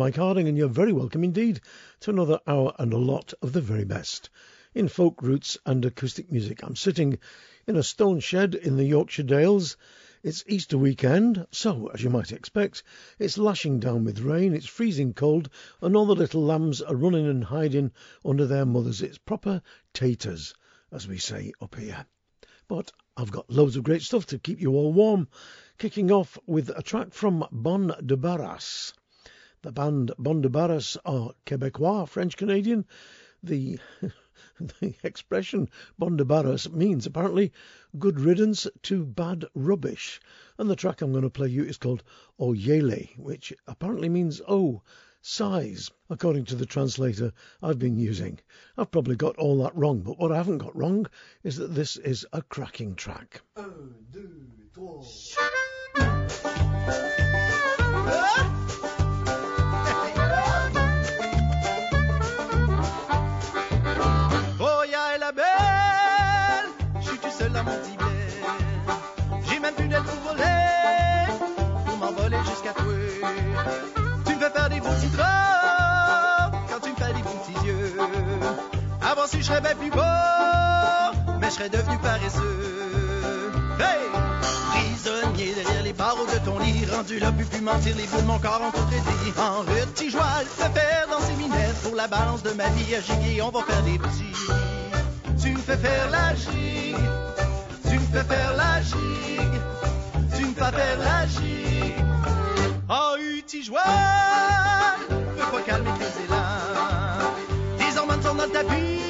Mike Harding, and you're very welcome indeed to another hour and a lot of the very best in folk roots and acoustic music. I'm sitting in a stone shed in the Yorkshire Dales. It's Easter weekend, so, as you might expect, it's lashing down with rain, it's freezing cold, and all the little lambs are running and hiding under their mothers. It's proper taters, as we say up here. But I've got loads of great stuff to keep you all warm, kicking off with a track from Bon Débarras. The band Bon Débarras are Quebecois, French Canadian. The the expression Bon Débarras means apparently good riddance to bad rubbish. And the track I'm going to play you is called O Yaille, which apparently means oh, size, according to the translator I've been using. I've probably got all that wrong, but what I haven't got wrong is that this is a cracking track. Un, deux, si je serais bien plus beau, mais je serais devenu paresseux. Hey! Prisonnier derrière les barreaux de ton lit, rendu là, plus pu mentir, les bouts de mon corps tout traité. En petit joie, te faire dans ses minettes pour la balance de ma vie à giguer, on va faire des petits. Tu me fais faire la gigue, tu me fais faire la gigue, tu me fais faire la gigue. Oh, petit joie, peux pas calmer tes élans. Tes hormones sont dans le tapis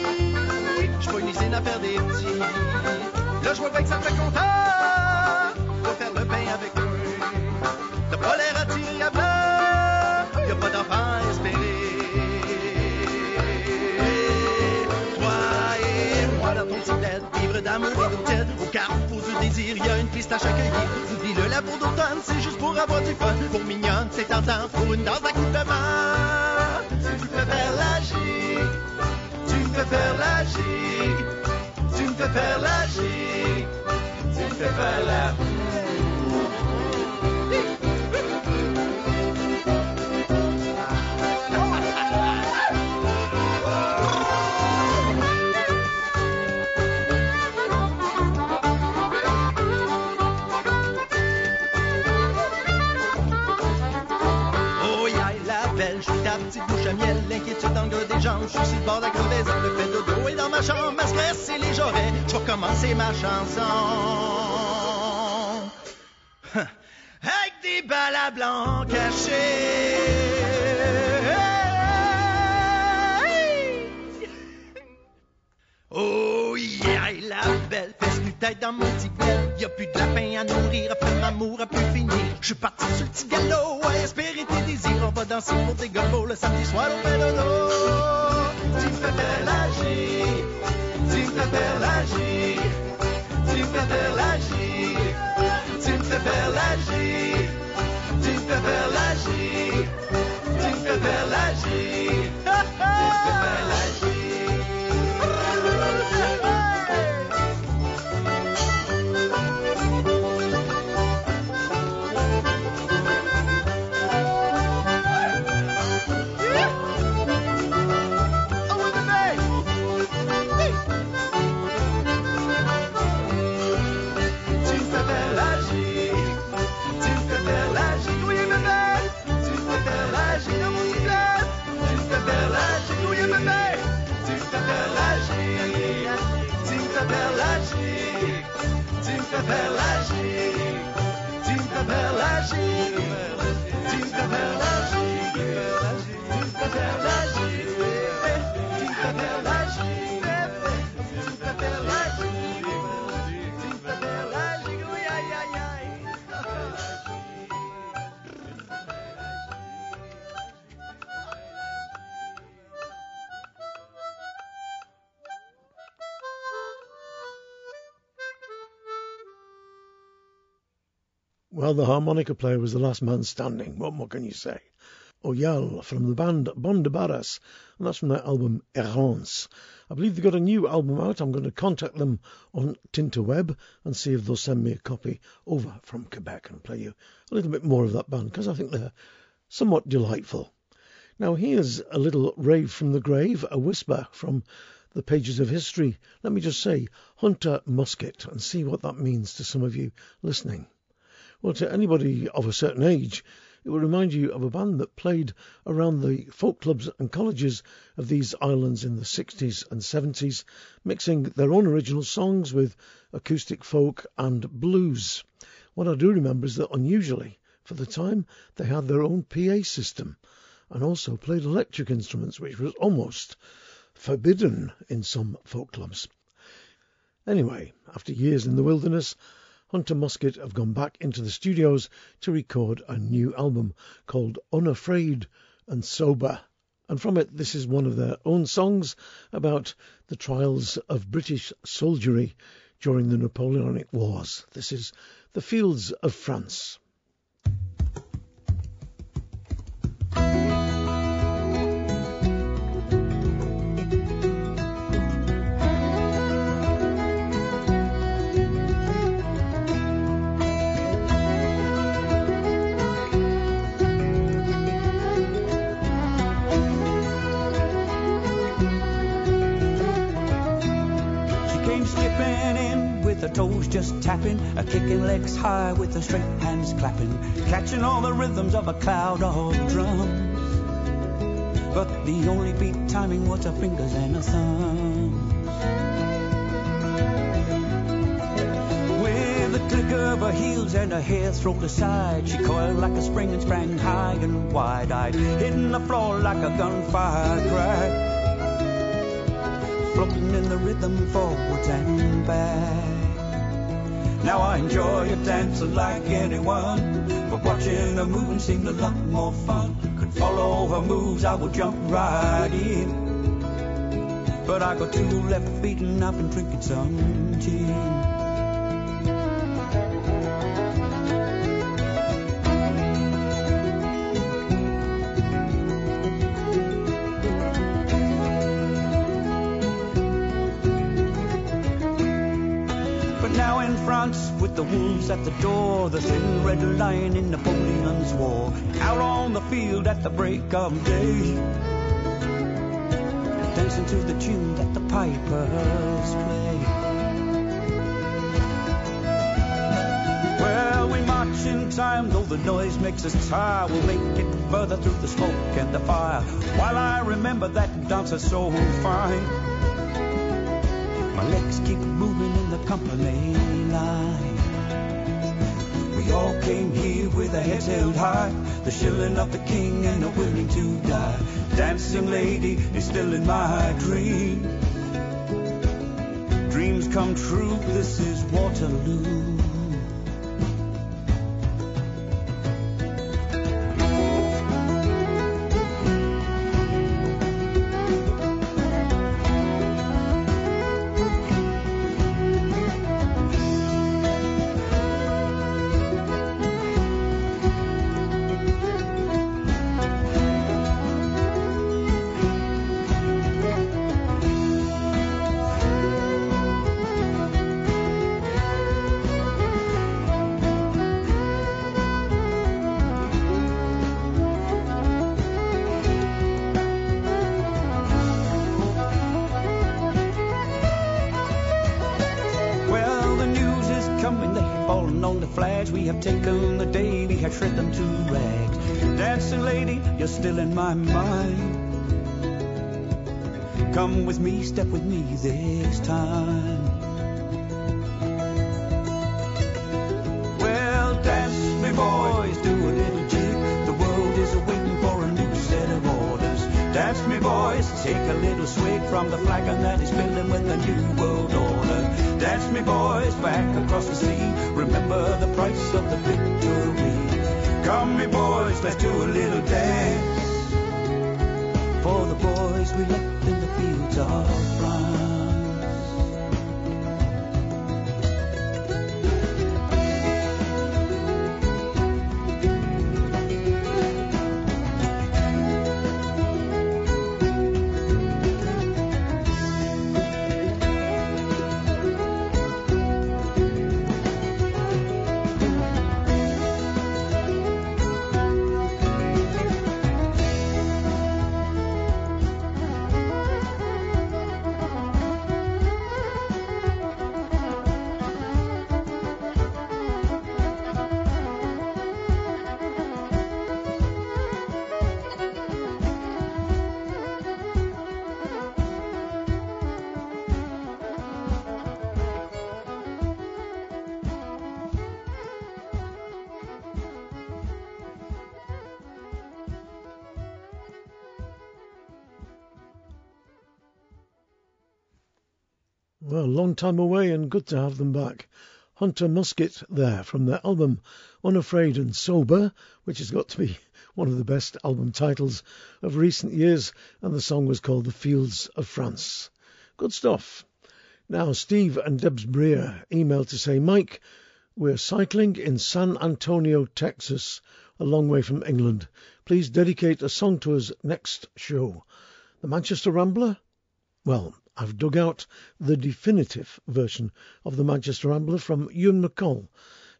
à faire des petits. Là, je vois bien que ça te fait content. Faut faire le pain avec eux. T'as pas l'air blanc. Y'a pas d'enfant à espérer. Toi et moi, dans ton petit vivre d'amour et d'hôtel. Au carrefour du désir, y a une piste à chaque cueillir. Oublie-le, la peau d'automne, c'est juste pour avoir du fun. Pour mignonne, c'est tentant. Pour une danse d'accouplement. Tu peux faire la gigue. Tu me fais faire la gigue fais faire la gigue, tu me fais faire la petite bouche à miel, l'inquiétude dans le des jambes, je suis sur le bord de la crevaison, le fait de dos et dans ma chambre, ma stress et les j'aurais, je vais commencer ma chanson. Avec des balles à blanc cachées. Oh yeah, la belle tête dans mon petit Y a plus de lapin à nourrir, après m'amour a pu finir. Je suis parti sur le petit galop, à espérer tes désirs. On va danser pour tes gobos le samedi soir au dos. Tu me fais belle agir tu me fais gigue, tu me fais gigue, tu me fais gigue, tu me fais tu me fais tu me fais Tinta Belage, Tinta Belage. Well, the harmonica player was the last man standing. What more can you say? O Yaille from the band Bon Débarras, and that's from their album Errance. I believe they've got a new album out. I'm going to contact them on Tinterweb and see if they'll send me a copy over from Quebec and play you a little bit more of that band because I think they're somewhat delightful. Now, here's a little rave from the grave, a whisper from the pages of history. Let me just say, Hunter Muskett, and see what that means to some of you listening. Well, to anybody of a certain age, it will remind you of a band that played around the folk clubs and colleges of these islands in the 60s and 70s, mixing their own original songs with acoustic folk and blues. What I do remember is that unusually, for the time, they had their own PA system and also played electric instruments, which was almost forbidden in some folk clubs. Anyway, after years in the wilderness, Hunter Muskett have gone back into the studios to record a new album called Unafraid and Sober. And from it, this is one of their own songs about the trials of British soldiery during the Napoleonic Wars. This is The Fields of France. Toes just tapping, a kicking legs high with the straight hands clapping, catching all the rhythms of a cloud of drums. But the only beat timing was her fingers and her thumbs. With a click of her heels and her hair thrown aside, she coiled like a spring and sprang high and wide-eyed, hitting the floor like a gunfire crack floating in the rhythm forwards and back. Now I enjoy a dancing like anyone, but watching her moving seemed a lot more fun. Could follow her moves, I would jump right in. But I got two left feet and I've been drinking some gin. The wolves at the door, the thin red line in Napoleon's war. Out on the field at the break of day, dancing to the tune that the pipers play. Well, we march in time, though the noise makes us tired. We'll make it further through the smoke and the fire. While I remember that dancer so fine, my legs keep moving in the company line. We all came here with our heads held high, the shilling of the king and a willing to die. Dancing lady is still in my dream. Dreams come true, this is Waterloo. Come with me, step with me this time. Well, dance me, boys, do a little jig. The world is waiting for a new set of orders. Dance me, boys, take a little swig from the flagon that is filling with a new world order. Dance me, boys, back across the sea. Remember the price of the victory. Come, me boys, let's do a little dance for the boys we left in the fields of France. Time away and good to have them back. Hunter Muskett there from their album Unafraid and Sober, which has got to be one of the best album titles of recent years, and the song was called The Fields of France. Good stuff. Now, Steve and Debs Breer emailed to say, Mike, we're cycling in San Antonio, Texas, a long way from England. Please dedicate a song to us next show. The Manchester Rambler? Well, I've dug out the definitive version of the Manchester Rambler from Ewan MacColl.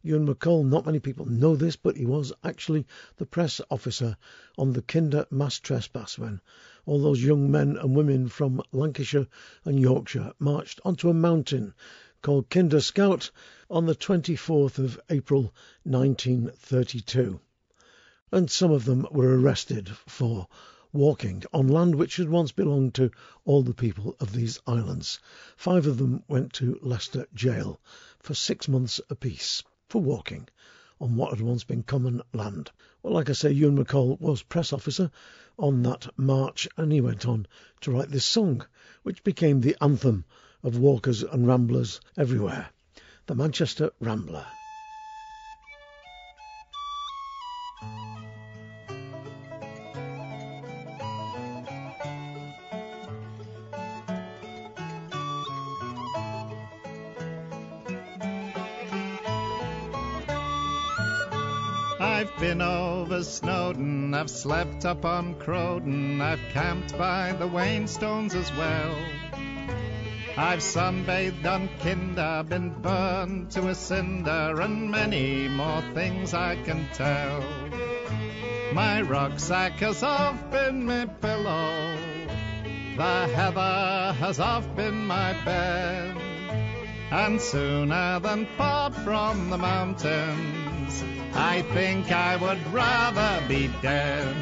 Ewan MacColl, not many people know this, but he was actually the press officer on the Kinder mass trespass when all those young men and women from Lancashire and Yorkshire marched onto a mountain called Kinder Scout on the 24th of April 1932. And some of them were arrested for walking on land which had once belonged to all the people of these islands. Five of them went to Leicester Jail for six months apiece for walking on what had once been common land. Well, like I say, Ewan MacColl was press officer on that march, and he went on to write this song, which became the anthem of walkers and ramblers everywhere. The Manchester Rambler. I've slept up on Crowden, I've camped by the Wainstones as well. I've sunbathed on Kinder, been burned to a cinder, and many more things I can tell. My rucksack has oft been my pillow, the heather has oft been my bed, and sooner than part from the mountains, I think I would rather be dead.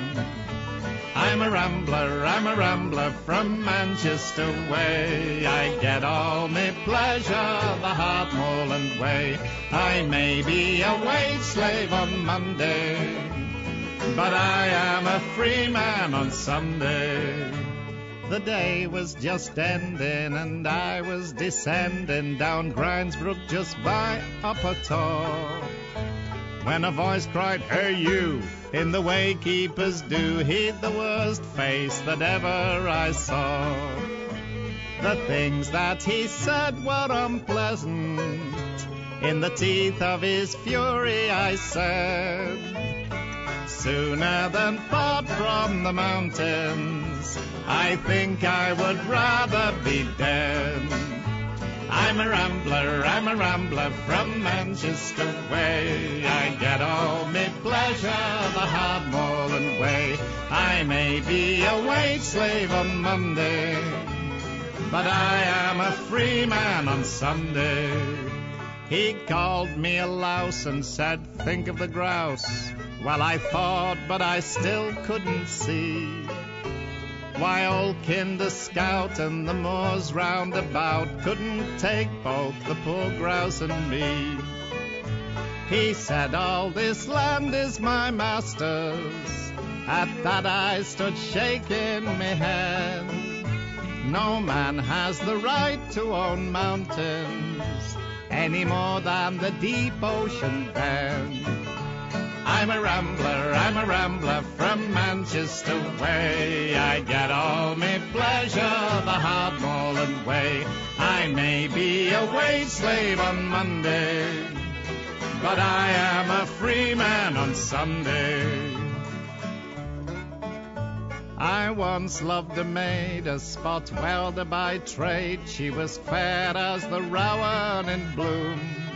I'm a rambler, I'm a rambler from Manchester way. I get all my pleasure the Hartmoreland way. I may be a wage slave on Monday, but I am a free man on Sunday. The day was just ending and I was descending down Grindsbrook just by Upper Tor. When a voice cried, Hey you! In the way keepers do, he'd the worst face that ever I saw. The things that he said were unpleasant. In the teeth of his fury, I said, Sooner than part from the I think I would rather be dead. I'm a rambler, I'm a rambler from Manchester way. I get all me pleasure the Hardmoreland way. I may be a wage slave on Monday, but I am a free man on Sunday. He called me a louse and said, think of the grouse. Well, I thought, but I still couldn't see. Why old Kinder Scout and the moors round about couldn't take both the poor grouse and me. He said, All this land is my master's. At that I stood shaking me head. No man has the right to own mountains any more than the deep ocean bed. I'm a rambler, I'm a rambler from Manchester way. I get all my pleasure the Hardmoreland way. I may be a wage slave on Monday, but I am a free man on Sunday. I once loved a maid, a spot welder by trade. She was fair as the rowan in bloom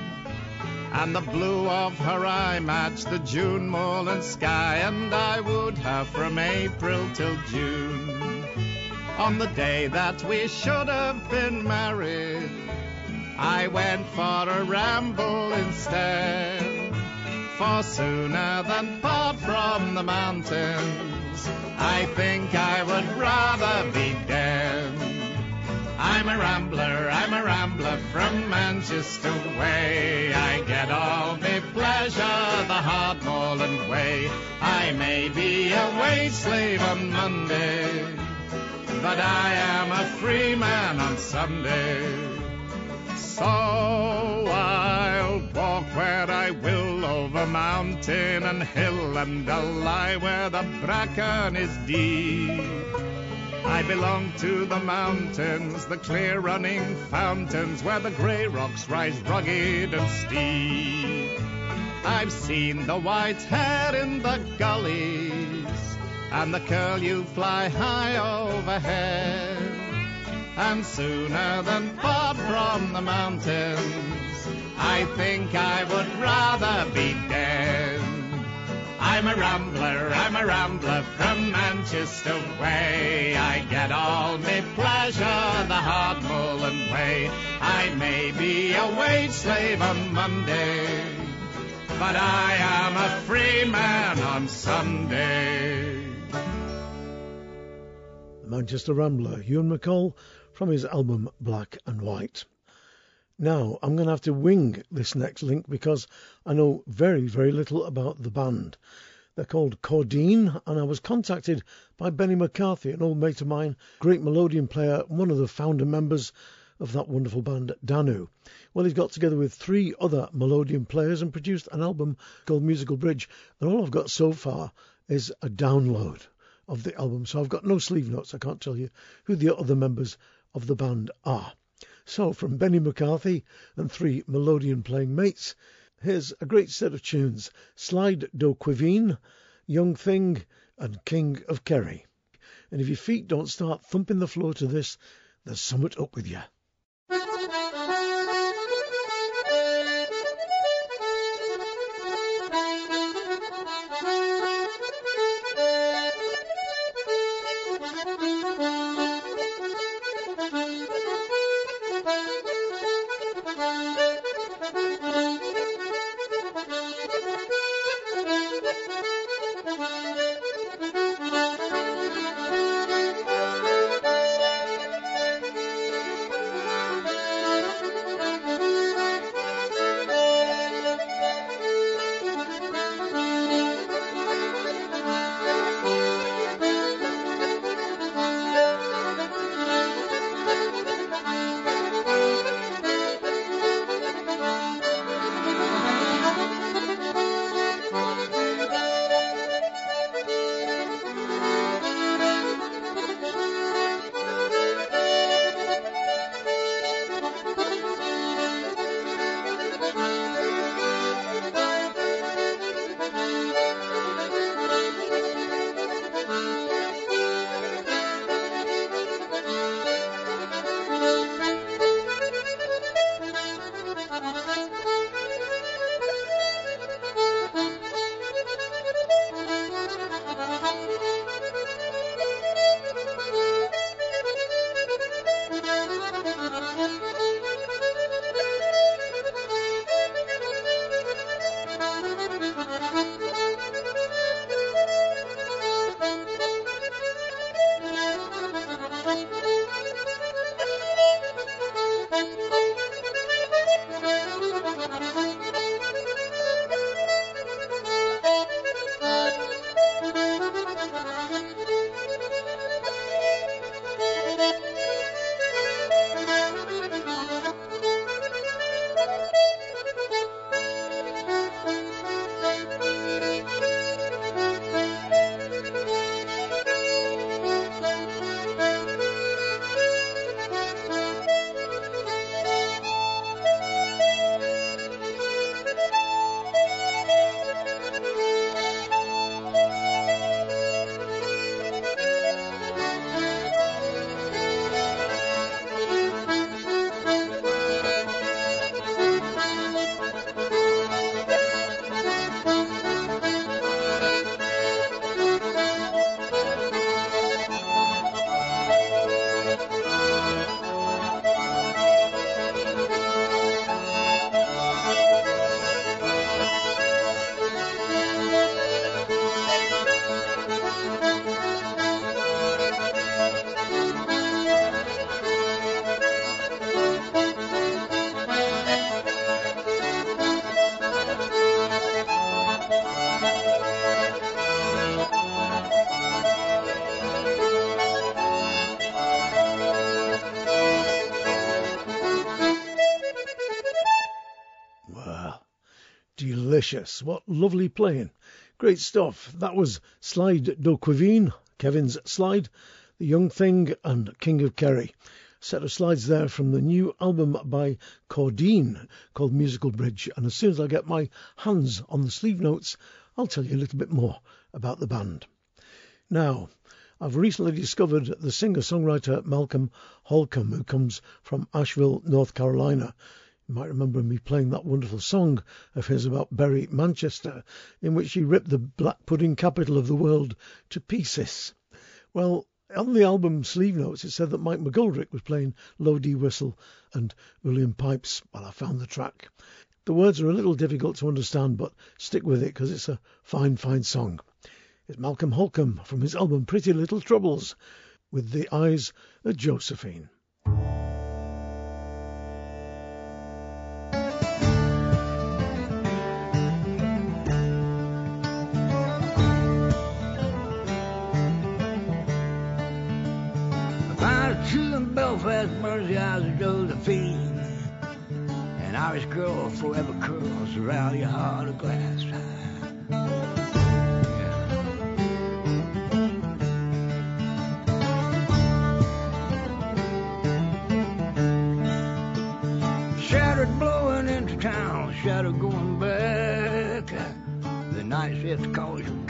and the blue of her eye matched the June moorland sky, and I would have from April till June. On the day that we should have been married, I went for a ramble instead. For sooner than part from the mountains, I think I would rather be dead. I'm a rambler, I'm a rambler from Manchester way. I get all me pleasure the Hardmoreland way. I may be a wage slave on Monday, but I am a free man on Sunday. So I'll walk where I will over mountain and hill, and I'll lie where the bracken is deep. I belong to the mountains, the clear running fountains, where the grey rocks rise rugged and steep. I've seen the white hare in the gullies, and the curlew fly high overhead. And sooner than part from the mountains, I think I would rather be dead. I'm a rambler, I'm a rambler from Manchester way. I get all my pleasure the hard mullen way. I may be a wage slave on Monday, but I am a free man on Sunday. Manchester Rambler, Ewan MacColl, from his album Black and White. Now, I'm going to have to wing this next link because I know very, very little about the band. They're called Cordeen, and I was contacted by Benny McCarthy, an old mate of mine, great melodeon player, one of the founder members of that wonderful band, Danu. Well, he's got together with three other melodeon players and produced an album called Musical Bridge, and all I've got so far is a download of the album, so I've got no sleeve notes. I can't tell you who the other members of the band are. So, from Benny McCarthy and three melodeon playing mates, here's a great set of tunes Slide Do Caoimhin, Young Thing, and King of Kerry. And if your feet don't start thumping the floor to this, there's summit up with you. Delicious. What lovely playing. Great stuff. That was Slide do Caoimhin, Kevin's Slide, The Young Thing, and King of Kerry. Set of slides there from the new album by Cordeen called Musical Bridge. And as soon as I get my hands on the sleeve notes, I'll tell you a little bit more about the band. Now, I've recently discovered the singer songwriter Malcolm Holcombe, who comes from Asheville, North Carolina. You might remember me playing that wonderful song of his about Bury Manchester, in which he ripped the black pudding capital of the world to pieces. Well, on the album sleeve notes, it said that Mike McGoldrick was playing low D whistle and uilleann pipes while I found the track. The words are a little difficult to understand, but stick with it because it's a fine, fine song. It's Malcolm Holcombe from his album Pretty Little Troubles with the eyes of Josephine. Girl forever curls around your heart of glass. Shadow blowing into town, shadow going back. The night shift calls your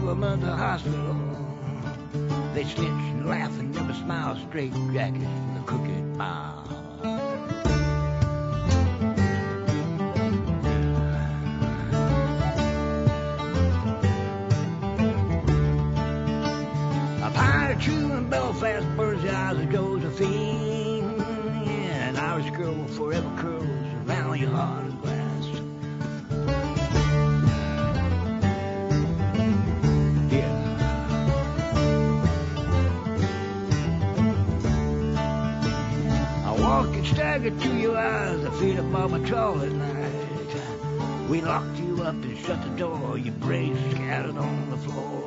government, hospital. They snitch and laugh and never smile straight jackets the crooked mile. Troll at night. We locked you up and shut the door, your brains scattered on the floor.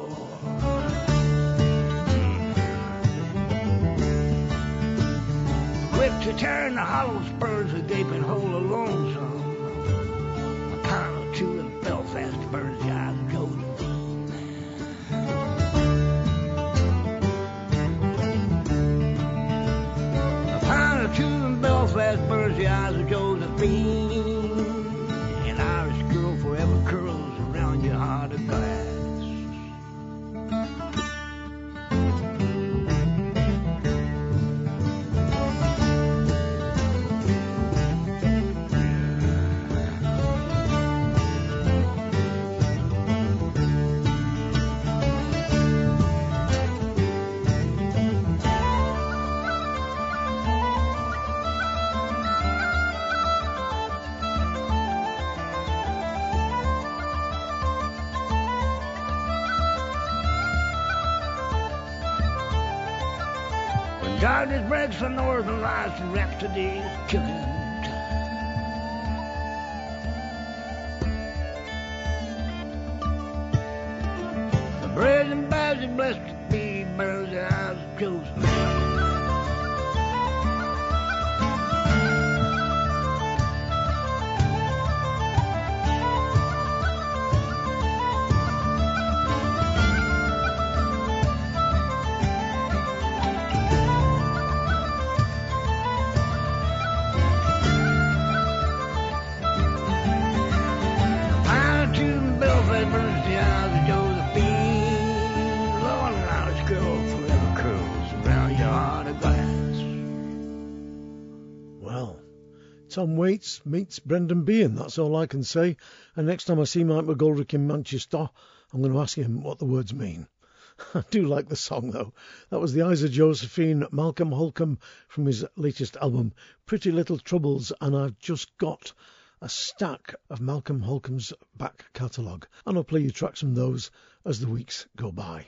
Darkness breaks the northern lights and rhapsody is killing Tom Waits meets Brendan Behan, that's all I can say. And next time I see Mike McGoldrick in Manchester, I'm going to ask him what the words mean. I do like the song though. That was the Eyes of Josephine, Malcolm Holcombe from his latest album, Pretty Little Troubles, and I've just got a stack of Malcolm Holcombe's back catalogue, and I'll play you tracks from those as the weeks go by.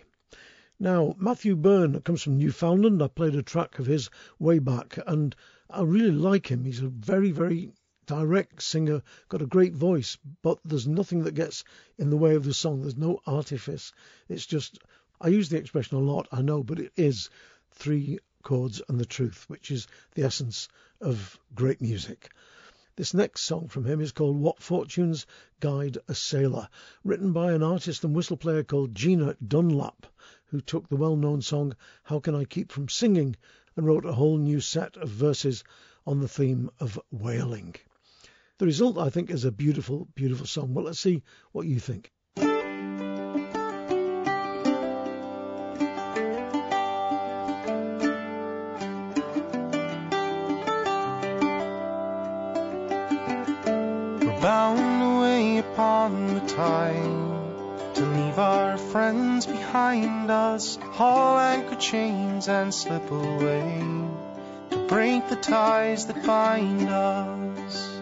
Now, Matthew Byrne comes from Newfoundland. I played a track of his way back, and I really like him. He's a very, very direct singer, got a great voice, but there's nothing that gets in the way of the song. There's no artifice. It's just I use the expression a lot, I know, but it is three chords and the truth, which is the essence of great music. This next song from him is called What Fortunes Guide a Sailor, written by an artist and whistle player called Gina Dunlap, who took the well known song How Can I Keep From Singing and wrote a whole new set of verses on the theme of whaling. The result, I think, is a beautiful, beautiful song. Well, let's see what you think. Behind us, haul anchor chains and slip away to break the ties that bind us.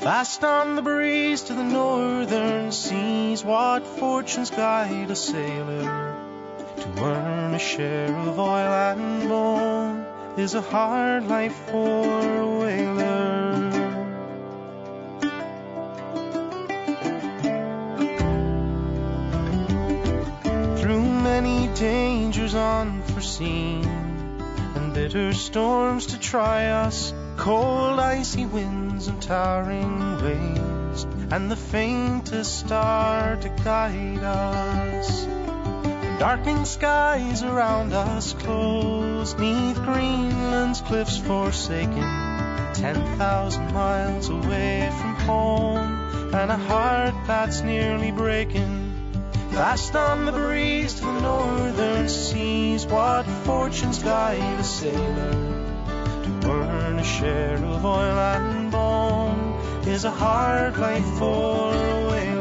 Fast on the breeze to the northern seas, what fortunes guide a sailor to earn a share of oil and bone is a hard life for a whaler. Unforeseen and bitter storms to try us, cold icy winds and towering waves, and the faintest star to guide us. And darkening skies around us close, neath Greenland's cliffs forsaken, ten thousand miles away from home, and a heart that's nearly breaking Fast on the breeze to the northern seas, what fortunes guide a sailor to earn a share of oil and bone is a hard life for a whaler.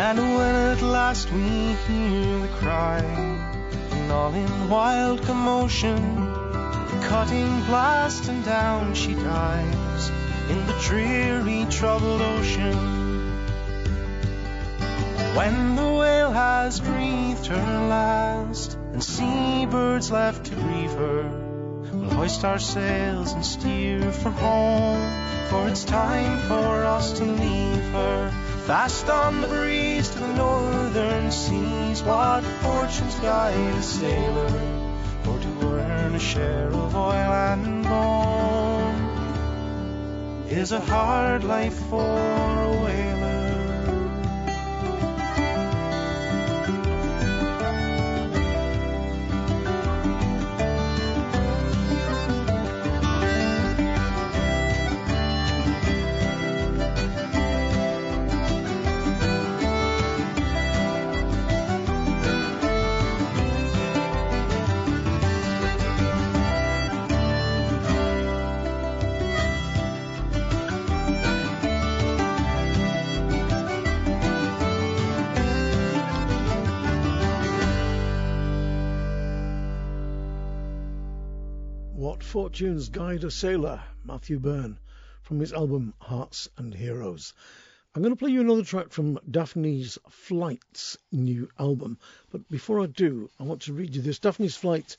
And when at last we hear the cry, and all in wild commotion, cutting blast and down she dives in the dreary troubled ocean. When the whale has breathed her last, and seabirds left to grieve her, we'll hoist our sails and steer for home, for it's time for us to leave her. Fast on the breeze to the northern seas, what fortunes guide a sailor, for to earn a share of oil and bone is a hard life for a whaler. Fortunes Guide a Sailor, Matthew Byrne, from his album Hearts and Heroes. I'm going to play you another track from Daphne's Flight's new album, but before I do, I want to read you this. Daphne's Flight,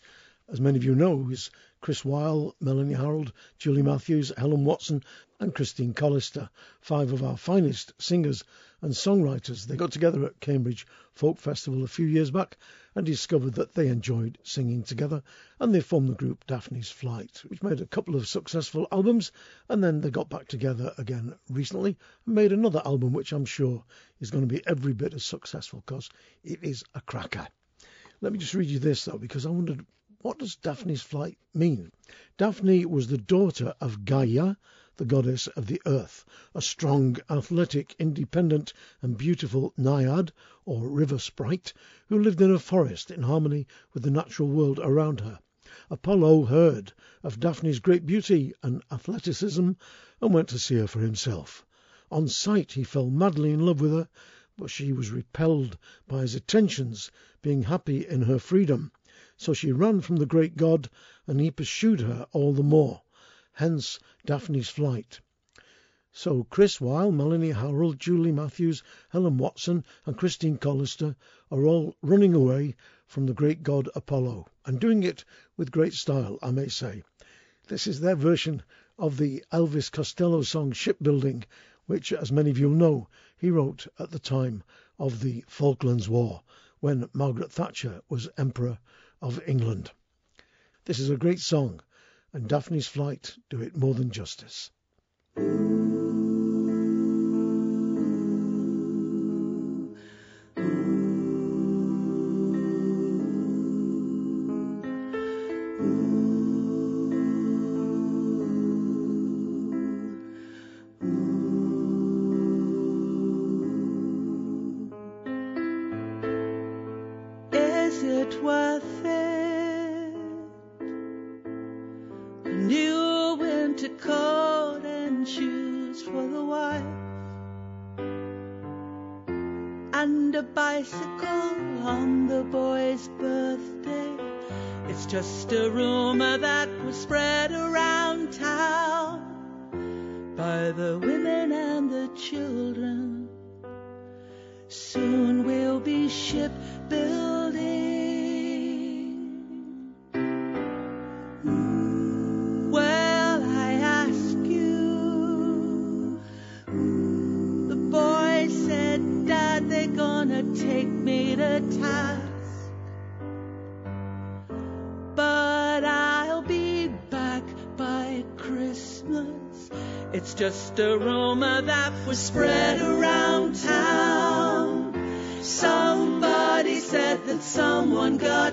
as many of you know, is Chris While, Melanie Harrold, Julie Matthews, Helen Watson, and Christine Collister, five of our finest singers and songwriters. They got together at Cambridge Folk Festival a few years back and discovered that they enjoyed singing together, and they formed the group Daphne's Flight, which made a couple of successful albums, and then they got back together again recently and made another album, which I'm sure is going to be every bit as successful because it is a cracker. Let me just read you this though, because I wondered what does Daphne's flight mean? Daphne was the daughter of Gaia, the goddess of the earth, a strong, athletic, independent, and beautiful naiad, or river sprite, who lived in a forest in harmony with the natural world around her. Apollo heard of Daphne's great beauty and athleticism and went to see her for himself. On sight he fell madly in love with her, but she was repelled by his attentions, being happy in her freedom. So she ran from the great god, and he pursued her all the more. Hence Daphne's flight. So Chris While, Melanie Harrold, Julie Matthews, Helen Watson, and Christine Collister are all running away from the great god Apollo, and doing it with great style, I may say. This is their version of the Elvis Costello song Shipbuilding, which, as many of you know, he wrote at the time of the Falklands War, when Margaret Thatcher was Emperor of England. This is a great song, and Daphne's Flight do it more than justice. Just a rumor that was spread around town. Somebody said that someone got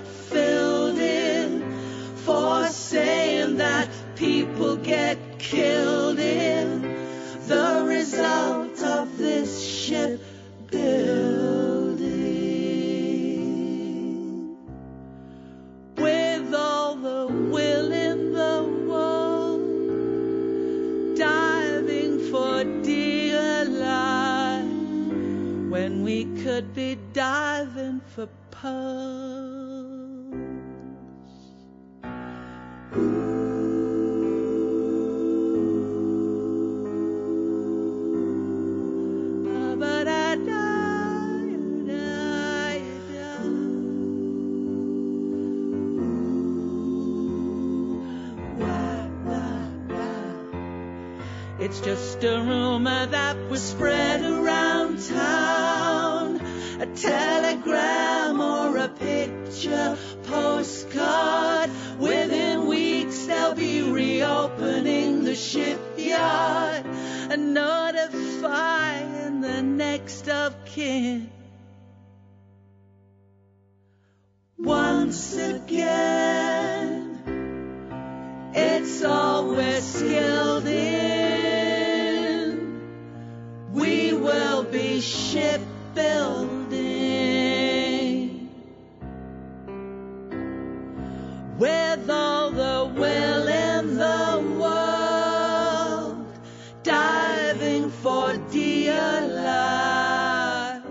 was spread around town a telegram or a picture postcard. Within weeks they'll be reopening the shipyard and notifying the next of kin. Once again, it's all we're shipbuilding. with all the will in the world, diving for dear life.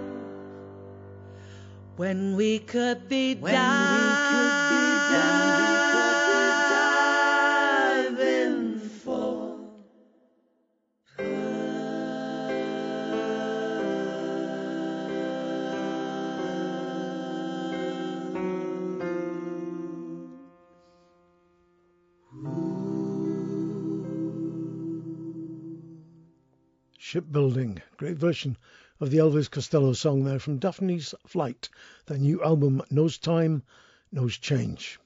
When we could be when Shipbuilding. Great version of the Elvis Costello song there from Daphne's Flight, their new album Knows Time, Knows Change.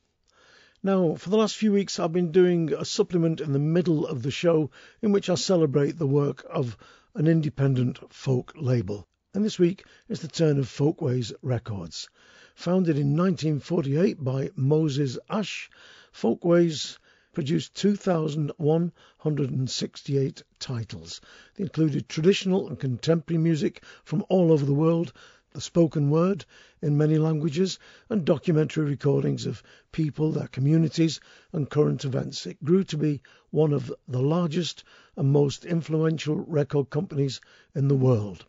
Now, for the last few weeks, I've been doing a supplement in the middle of the show in which I celebrate the work of an independent folk label. And this week is the turn of Folkways Records. Founded in 1948 by Moses Asch, Folkways produced 2,168 titles. They included traditional and contemporary music from all over the world, the spoken word in many languages, and documentary recordings of people, their communities, and current events. It grew to be one of the largest and most influential record companies in the world.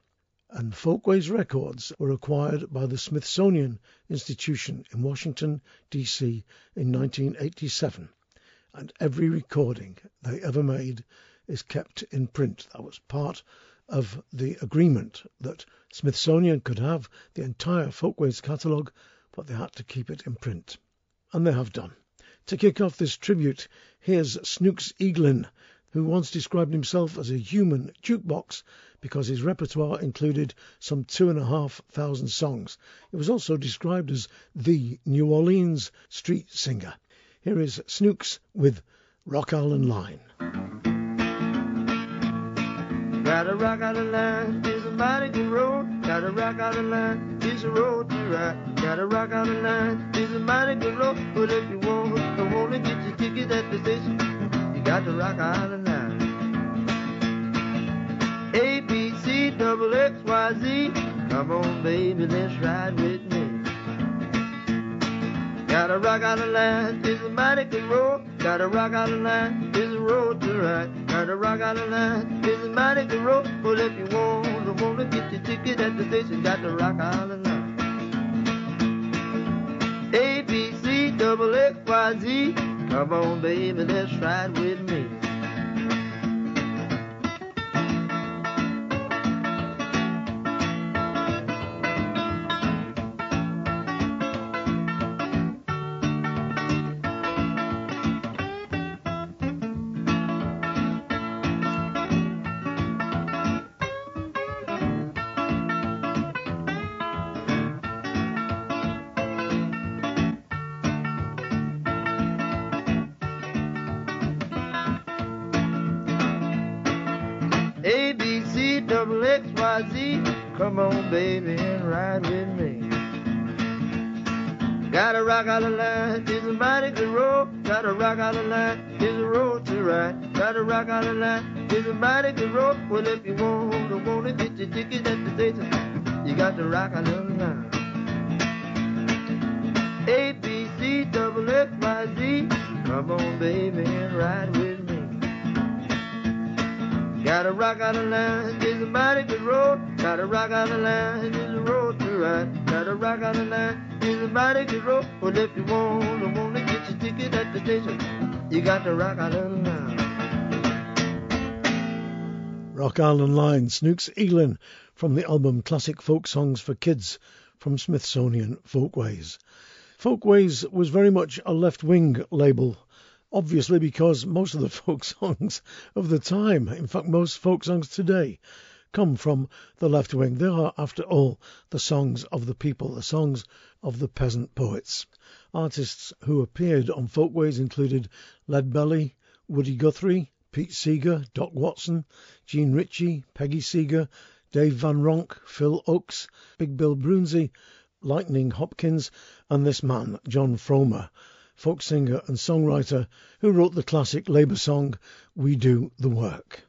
and Folkways Records were acquired by the Smithsonian Institution in Washington, D.C. in 1987, and every recording they ever made is kept in print. That was part of the agreement that Smithsonian could have the entire Folkways catalogue, but they had to keep it in print. And they have done. To kick off this tribute, here's Snooks Eaglin, who once described himself as a human jukebox because his repertoire included some two and a half thousand songs. He was also described as the New Orleans street singer. Here is Snooks with Rock Island Line. Gotta rock line, it's a mighty good road. Gotta rock line, it's a road to ride. Gotta rock line, it's a mighty good road. But if you wanna get your ticket at the station, you got rock line. A, B, C, double X, Y, Z. Come on, baby, let's ride with me. Gotta rock out the line, it's a mighty good road. Gotta rock out the line, it's a road to ride. Gotta rock out the line, it's a mighty good road. But if you want, don't wanna get your ticket at the station, got to rock out the line. A, B, C, double X, Y, Z. Come on, baby, let's ride with me. Baby, and ride with me. Gotta rock out the line, it's a mighty good road. Gotta rock out the line, it's a road to ride. Gotta rock out the line, it's a mighty good road. Well, if you want, don't wanna get your ticket at the station, you got to rock out the line. A, B, C, double X, Y, Z. Come on, baby, and ride with me. Gotta rock out the line, it's a mighty good road. Gotta rock out the line, a road to ride. Gotta rock out the line, a road. Well, if you want, wanna get your ticket at the station, you got rock out the line. Rock Island Line, Snooks Eaglin from the album Classic Folk Songs for Kids from Smithsonian Folkways. Folkways was very much a left wing label, obviously because most of the folk songs of the time, in fact, most folk songs today, come from the left wing. They are, after all, the songs of the people, the songs of the peasant poets. Artists who appeared on Folkways included Leadbelly, Woody Guthrie, Pete Seeger, Doc Watson, Jean Ritchie, Peggy Seeger, Dave Van Ronk, Phil Ochs, Big Bill Broonzy, Lightning Hopkins, and this man, Jon Fromer, folk singer and songwriter who wrote the classic Labour song We Do the Work.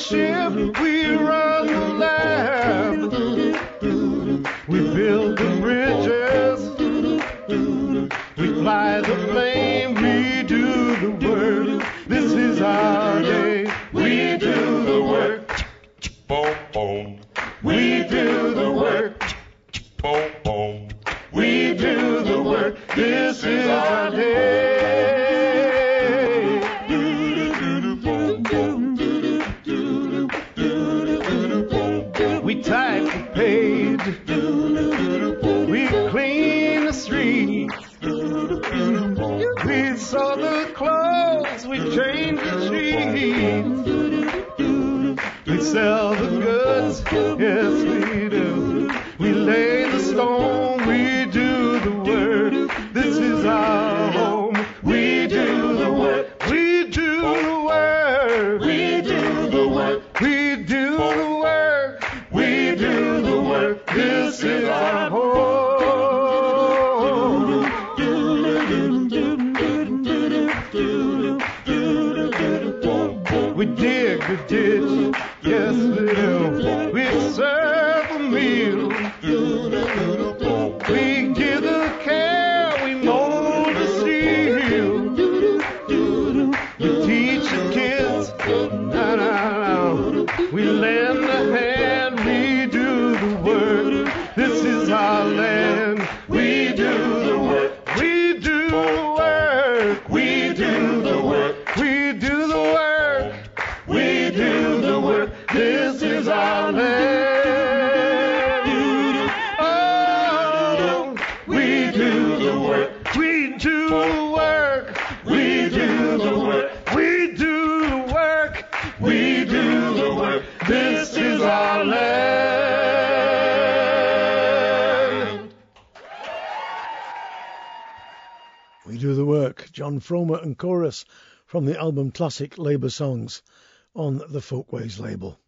ship, we run Fromer and chorus from the album Classic Labour Songs on the Folkways label.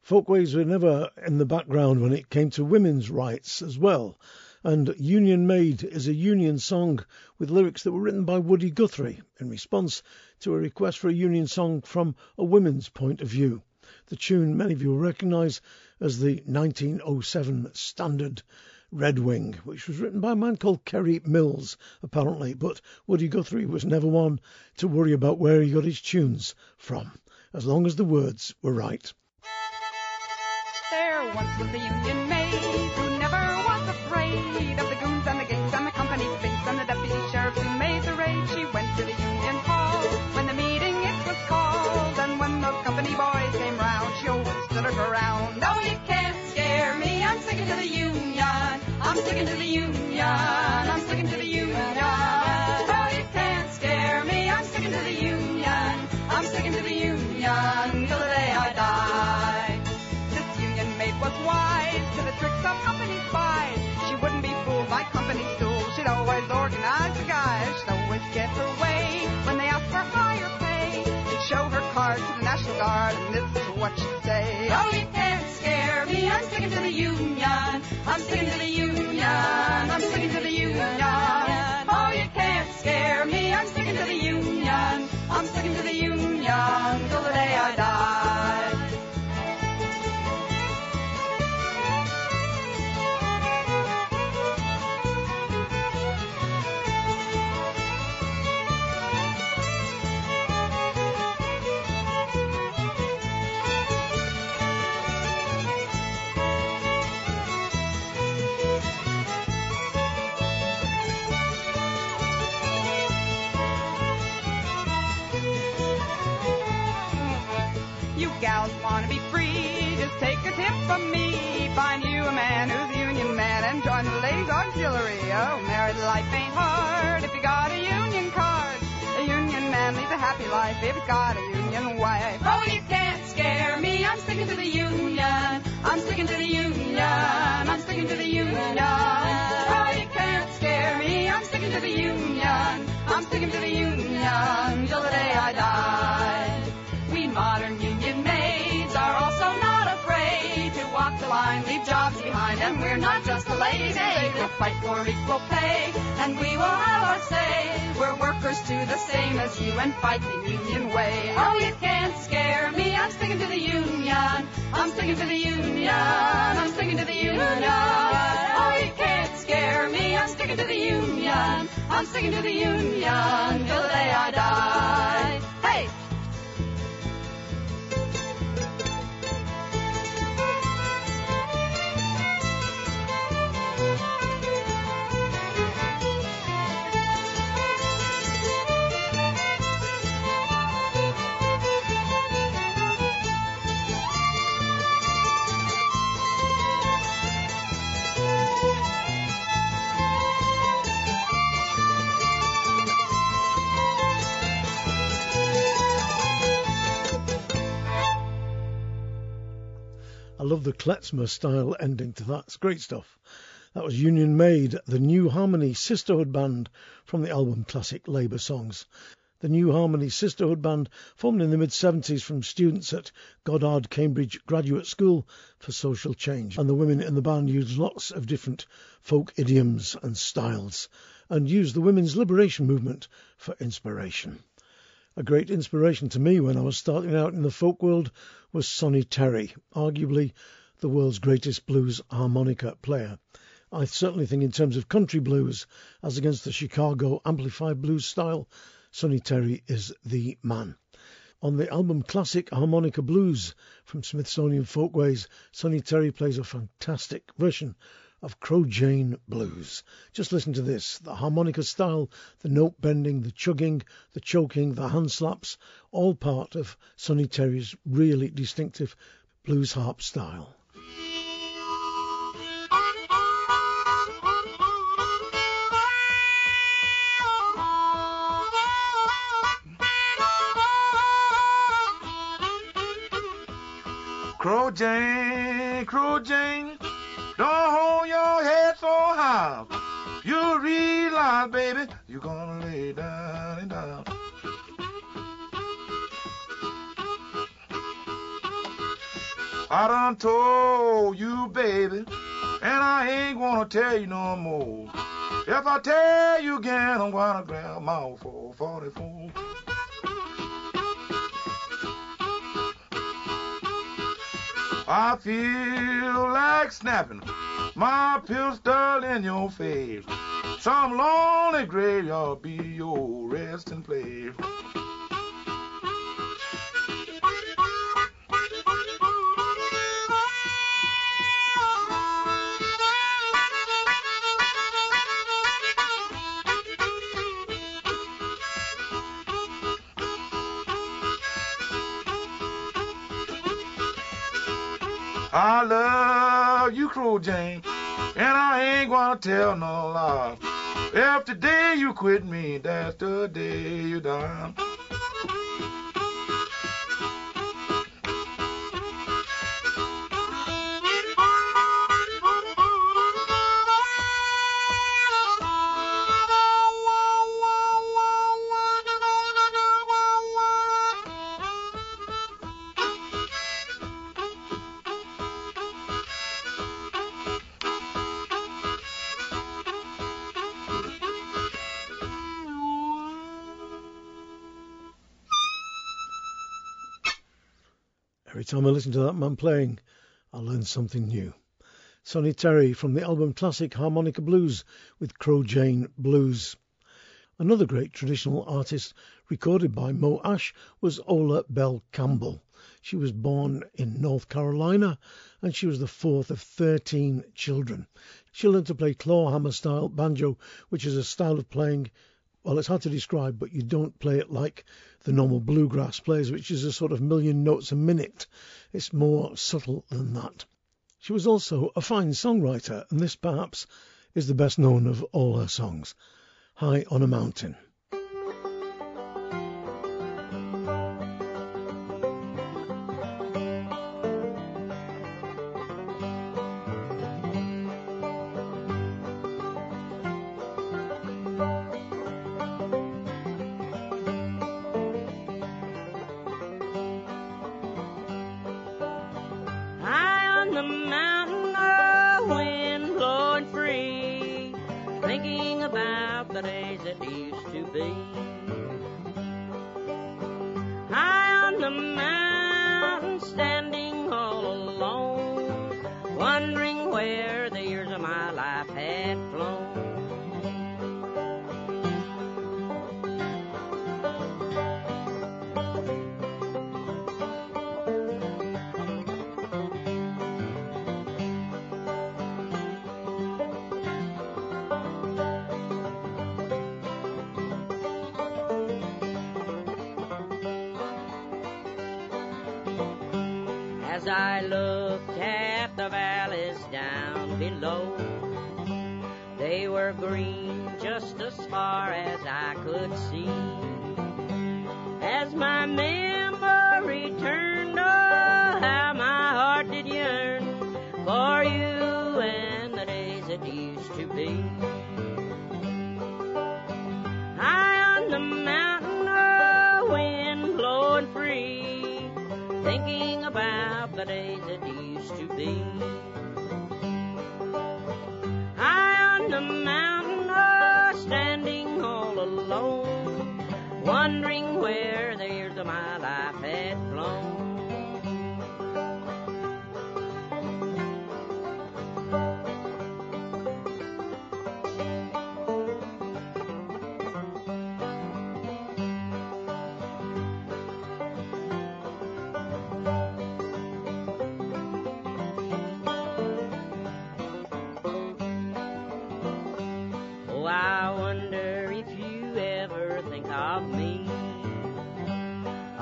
Folkways were never in the background when it came to women's rights as well, and Union Maid is a union song with lyrics that were written by Woody Guthrie in response to a request for a union song from a women's point of view. The tune many of you will recognise as the 1907 standard Red Wing, which was written by a man called Kerry Mills, apparently, but Woody Guthrie was never one to worry about where he got his tunes from, as long as the words were right. There once was a union maid who never was afraid of the get her way when they asked for higher pay. She'd show her card to the National Guard, and this is what she'd say. Oh, you can't scare me. I'm sticking to the union. I'm sticking to the union. I'm sticking to the union. Oh, you can't scare me. I'm sticking to the union. I'm sticking to the union till the day I die. From me. Find you a man who's a union man and join the ladies auxiliary. Oh, married life ain't hard if you got a union card. A union man leads a happy life if he's got a union wife. Oh, you can't scare me, I'm sticking to the union. I'm sticking to the union. I'm sticking to the union. Oh, you can't scare me, I'm sticking to the union. I'm sticking to the union till the day I die. We modern and we're not just a ladies' aid. We'll fight for equal pay, and we will have our say. We're workers too, the same as you, and fight the union way. Oh, you can't scare me, I'm sticking to the union. I'm sticking to the union. I'm sticking to the union. Oh, you can't scare me, I'm sticking to the union. I'm sticking to the union till the day I die. I love the klezmer style ending to that. It's great stuff. That was Union Maid, the New Harmony Sisterhood Band from the album Classic Labour Songs. The New Harmony Sisterhood Band formed in the mid 70s from students at Goddard Cambridge Graduate School for Social Change. And the women in the band used lots of different folk idioms and styles and used the women's liberation movement for inspiration. A great inspiration to me when I was starting out in the folk world was Sonny Terry, arguably the world's greatest blues harmonica player. I certainly think in terms of country blues, as against the Chicago amplified blues style, Sonny Terry is the man. On the album Classic Harmonica Blues from Smithsonian Folkways, Sonny Terry plays a fantastic version of Crow Jane Blues. Just listen to this the harmonica style, the note bending, the chugging, the choking, the hand slaps, all part of Sonny Terry's really distinctive blues harp style. Crow Jane, Crow Jane, don't hold your head so high. You realize, baby, you're gonna lay down and down. I done told you, baby, and I ain't gonna tell you no more. If I tell you again, I'm gonna grab my 444. I feel like snapping my pistol in your face. Some lonely graveyard be your resting place. I love you, cruel Jane, and I ain't gonna tell no lie. If the day you quit me, that's the day you die. Time I listen to that man playing, I learn something new. Sonny Terry from the album Classic Harmonica Blues with Crow Jane Blues. Another great traditional artist recorded by Moe Asch was Ola Belle Campbell. She was born in North Carolina and she was the fourth of 13 children. She learned to play clawhammer style banjo, which is a style of playing well, it's hard to describe, but you don't play it like the normal bluegrass plays, which is a sort of million notes a minute. It's more subtle than that. She was also a fine songwriter, and this perhaps is the best known of all her songs High on a Mountain.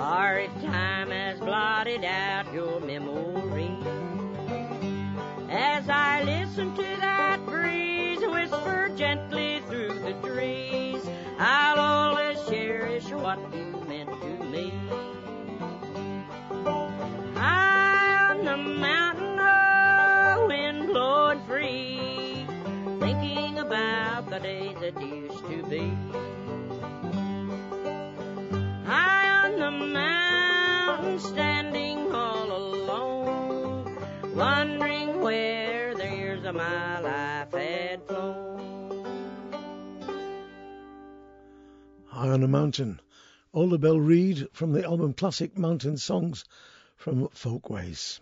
Or if time has blotted out your memory. As I listen to that breeze whisper gently through the trees, I'll always cherish what you meant to me. High on the mountain, oh, wind blowing free, thinking about the days that used to be. Where the years of my life had flown. High on a Mountain. Ola Belle Reed from the album Classic Mountain Songs from Folkways.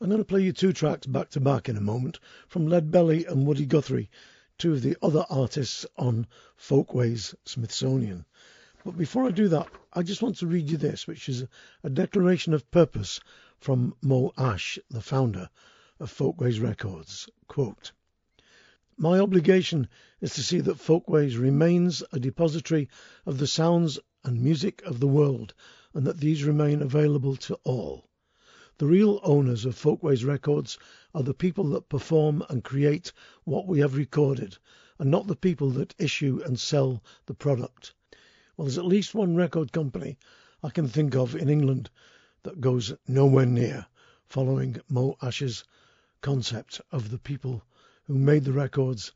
I'm going to play you two tracks back to back in a moment from Lead Belly and Woody Guthrie, two of the other artists on Folkways Smithsonian. But before I do that, I just want to read you this, which is a declaration of purpose from Moe Asch, the founder of Folkways Records. Quote, my obligation is to see that Folkways remains a depository of the sounds and music of the world and that these remain available to all. The real owners of Folkways Records are the people that perform and create what we have recorded and not the people that issue and sell the product. Well, there's at least one record company I can think of in England that goes nowhere near following Moe Asch's concept of the people who made the records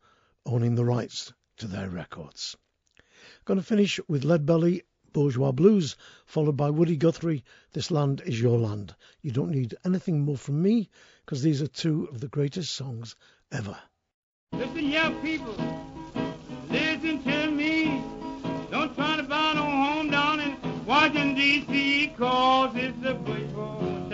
owning the rights to their records. Going to finish with Lead Belly, Bourgeois Blues, followed by Woody Guthrie, This Land Is Your Land. You don't need anything more from me because these are two of the greatest songs ever. Listen, young people, listen to me. Don't try to buy no home down in Washington, D.C., cause it's a bush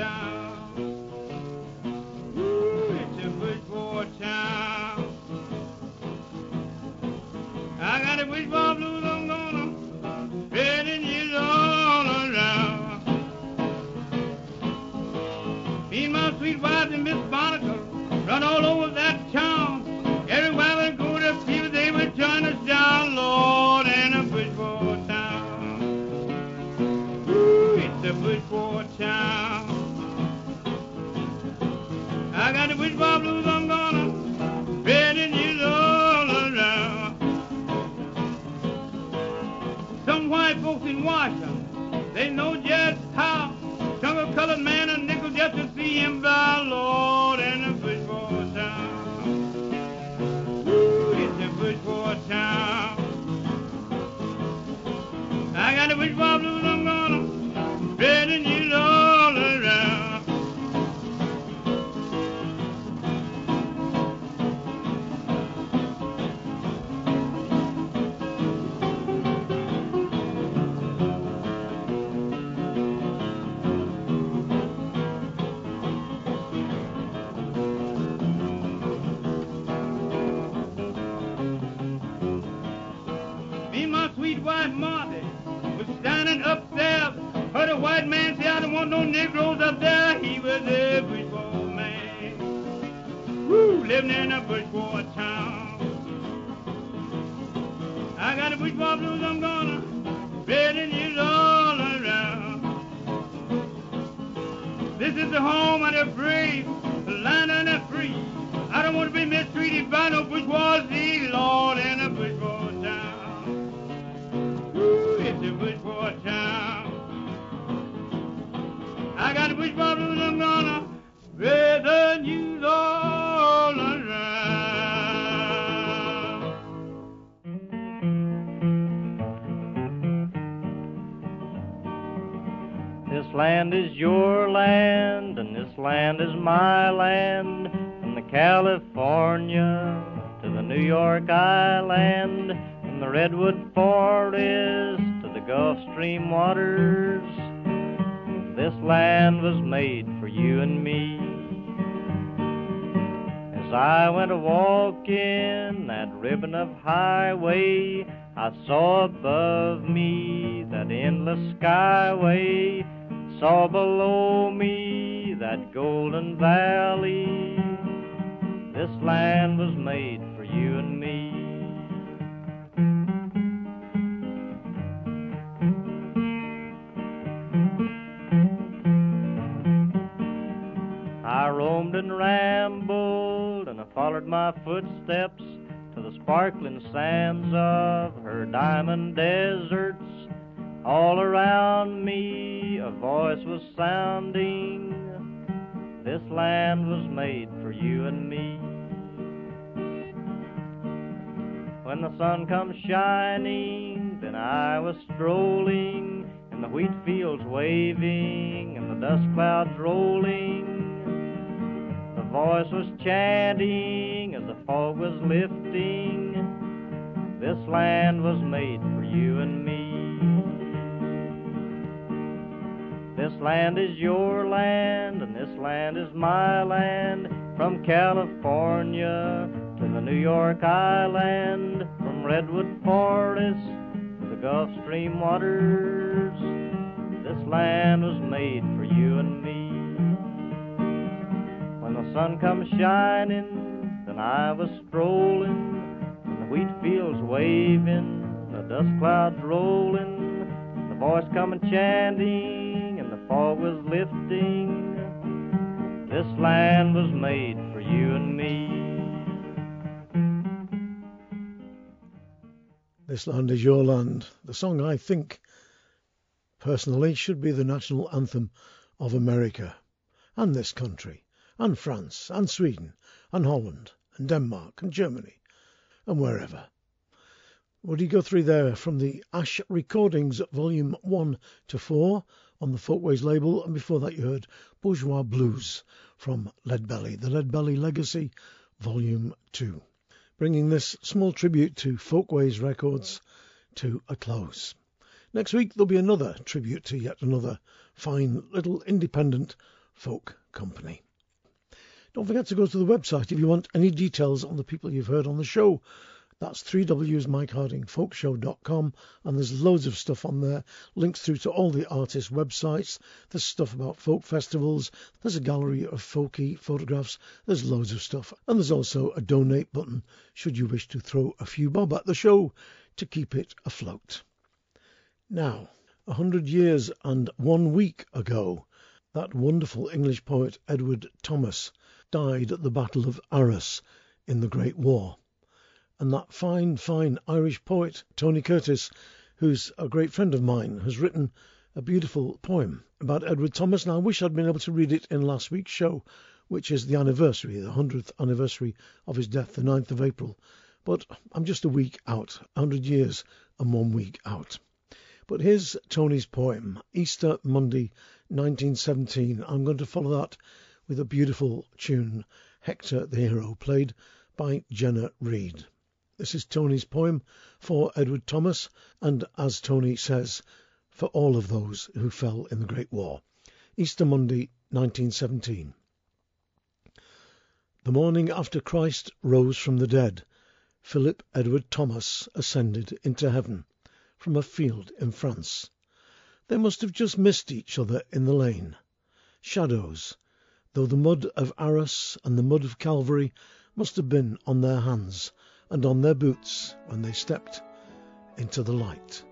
my footsteps to the sparkling sands of her diamond deserts. All around me a voice was sounding. This land was made for you and me. When the sun comes shining, then I was strolling in the wheat fields waving and the dust clouds rolling. Voice was chanting as the fog was lifting. This land was made for you and me. This land is your land, and this land is my land. From California to the New York Island, from redwood forests to the Gulf Stream waters. This land was made sun comes shining, then I was strolling, in the wheat fields waving, the dust clouds rolling, the voice coming chanting, and the fog was lifting. This land was made for you and me. This Land is Your Land, the song I think personally should be the national anthem of America and this country and France and Sweden and Holland and Denmark and Germany and wherever. Woody Guthrie there from the Asch Recordings Volume 1 to 4 on the Folkways label and before that you heard Bourgeois Blues from Leadbelly, the Leadbelly Legacy Volume 2 bringing this small tribute to Folkways Records to a close. Next week there'll be another tribute to yet another fine little independent folk company. Don't forget to go to the website if you want any details on the people you've heard on the show. That's 3W's Mike Harding Folkshow.com and there's loads of stuff on there, links through to all the artists' websites. There's stuff about folk festivals, there's a gallery of folky photographs, there's loads of stuff, and there's also a donate button should you wish to throw a few bob at the show to keep it afloat. Now, a hundred years and one week ago, that wonderful English poet Edward Thomas died at the Battle of Arras in the Great War and that fine, fine Irish poet, Tony Curtis, who's a great friend of mine, has written a beautiful poem about Edward Thomas. And I wish I'd been able to read it in last week's show, which is the anniversary, the 100th anniversary of his death, the 9th of April. But I'm just a week out, 100 years and one week out. But here's Tony's poem, Easter Monday, 1917. I'm going to follow that with a beautiful tune, Hector the Hero, played by Jenna Reid. This is Tony's poem for Edward Thomas, and as Tony says, for all of those who fell in the Great War. Easter Monday, 1917. The morning after Christ rose from the dead, Philip Edward Thomas ascended into heaven from a field in France. They must have just missed each other in the lane. Shadows, though the mud of Arras and the mud of Calvary must have been on their hands and on their boots when they stepped into the light.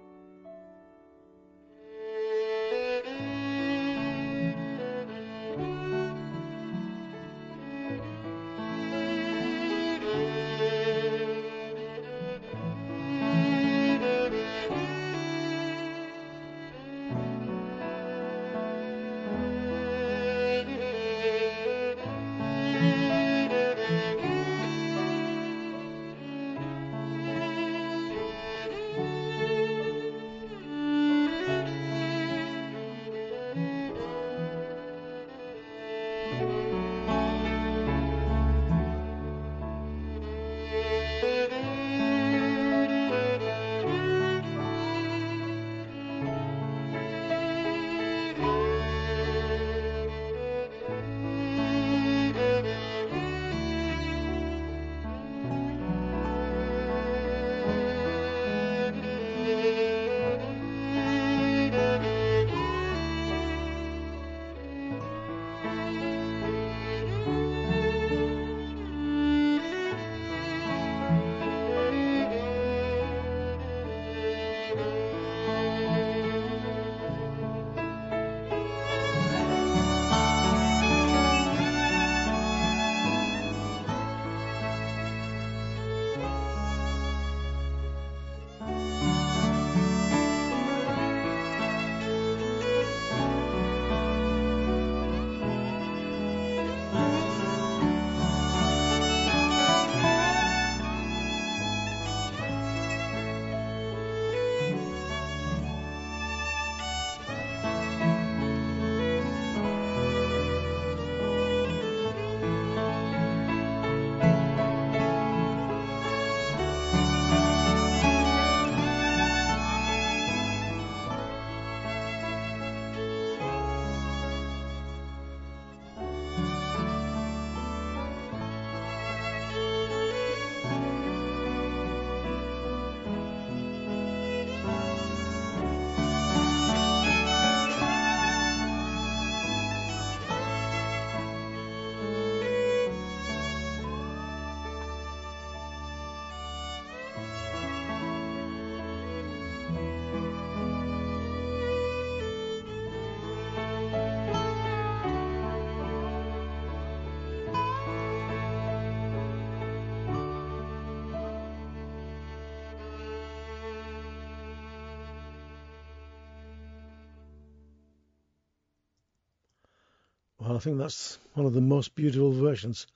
Well, I think that's one of the most beautiful versions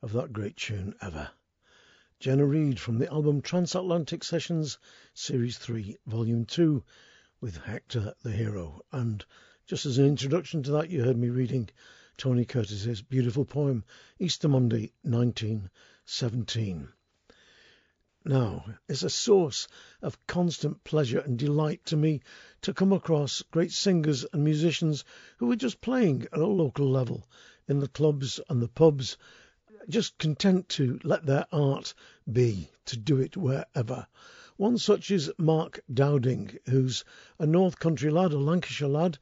of that great tune ever. Jenna Reid from the album Transatlantic Sessions, Series 3, Volume 2, with Hector the Hero. And just as an introduction to that, you heard me reading Tony Curtis's beautiful poem, Easter Monday, 1917. Now, it's a source of constant pleasure and delight to me to come across great singers and musicians who are just playing at a local level in the clubs and the pubs, just content to let their art be, to do it wherever. One such is Mark Dowding, who's a North Country lad, a Lancashire lad,